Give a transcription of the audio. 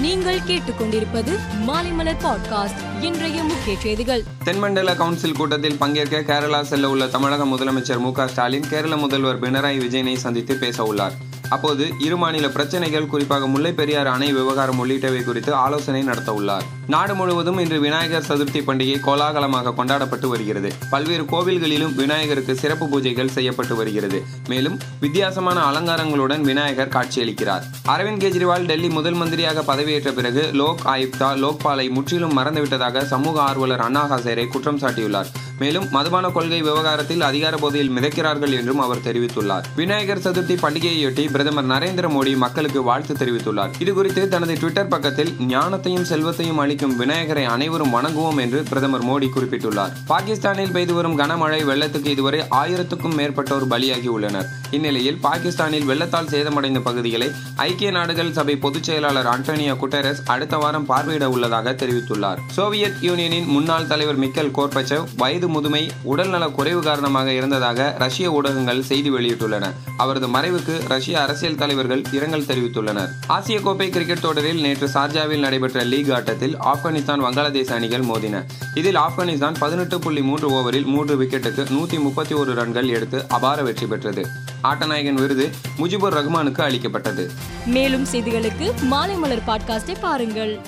நீங்கள் கேட்டுக்கொண்டிருப்பது மாலைமலர் பாட்காஸ்ட் இன்றைய முக்கிய செய்திகள். தென்மண்டல கவுன்சில் கூட்டத்தில் பங்கேற்க கேரளா செல்ல உள்ள தமிழக முதலமைச்சர் மு ஸ்டாலின் கேரள முதல்வர் பினராயி விஜயனை சந்தித்து பேச உள்ளார். அப்போது இரு மாநில பிரச்சனைகள் குறிப்பாக முல்லை பெரியாறு அணை விவகாரம் உள்ளிட்டவை குறித்து ஆலோசனை நடத்த உள்ளார். நாடு முழுவதும் இன்று விநாயகர் சதுர்த்தி பண்டிகை கோலாகலமாக கொண்டாடப்பட்டு வருகிறது. பல்வேறு கோவில்களிலும் விநாயகருக்கு சிறப்பு பூஜைகள் செய்யப்பட்டு வருகிறது. மேலும் வித்தியாசமான அலங்காரங்களுடன் விநாயகர் காட்சியளிக்கிறார். அரவிந்த் கெஜ்ரிவால் டெல்லி முதல் மந்திரியாக பதவியேற்ற பிறகு லோக் ஆயுக்தா லோக்பாலை முற்றிலும் மறந்துவிட்டதாக சமூக ஆர்வலர் அண்ணா ஹசேரை குற்றம் சாட்டியுள்ளார். மேலும் மதுபான கொள்கை விவகாரத்தில் அதிகார போதையில் மிதக்கிறார்கள் என்றும் அவர் தெரிவித்துள்ளார். விநாயகர் சதுர்த்தி பண்டிகையொட்டி பிரதமர் நரேந்திர மோடி மக்களுக்கு வாழ்த்து தெரிவித்துள்ளார். இதுகுறித்து தனது ட்விட்டர் பக்கத்தில் ஞானத்தையும் செல்வத்தையும் அளிக்கும் விநாயகரை அனைவரும் வணங்குவோம் என்று பிரதமர் மோடி குறிப்பிட்டுள்ளார். பாகிஸ்தானில் பெய்து வரும் கனமழை வெள்ளத்துக்கு இதுவரை ஆயிரத்துக்கும் மேற்பட்டோர் பலியாகி உள்ளனர். இந்நிலையில் பாகிஸ்தானில் வெள்ளத்தால் சேதமடைந்த பகுதிகளை ஐக்கிய நாடுகள் சபை பொதுச் செயலாளர் ஆண்டோனியோ குட்டரஸ் அடுத்த வாரம் பார்வையிட உள்ளதாக தெரிவித்துள்ளார். சோவியத் யூனியனின் முன்னாள் தலைவர் மிக்கல் கோர்பச்சவ் வயது முதுமை உடல்நல குறைவு காரணமாக இறந்ததாக ரஷ்ய ஊடகங்கள் செய்தி வெளியிட்டுள்ளன. அவரது மறைவுக்கு ரஷ்ய அரசியல் தலைவர்கள் இரங்கல் தெரிவித்துள்ளனர். ஆசிய கோப்பை கிரிக்கெட் தொடரில் நேற்று சார்ஜாவில் நடைபெற்ற லீக் ஆட்டத்தில் ஆப்கானிஸ்தான் வங்காளதேச அணிகள் மோதின. இதில் ஆப்கானிஸ்தான் பதினெட்டு புள்ளி மூன்று ஓவரில் மூன்று விக்கெட்டுக்கு நூத்தி முப்பத்தி ஒரு ரன்கள் எடுத்து அபார வெற்றி பெற்றது. ஆட்டநாயகன் விருது முஜிபுர் ரஹ்மானுக்கு அளிக்கப்பட்டது. மேலும் செய்திகளுக்கு மாலை மலர் பாட்காஸ்டை பாருங்கள்.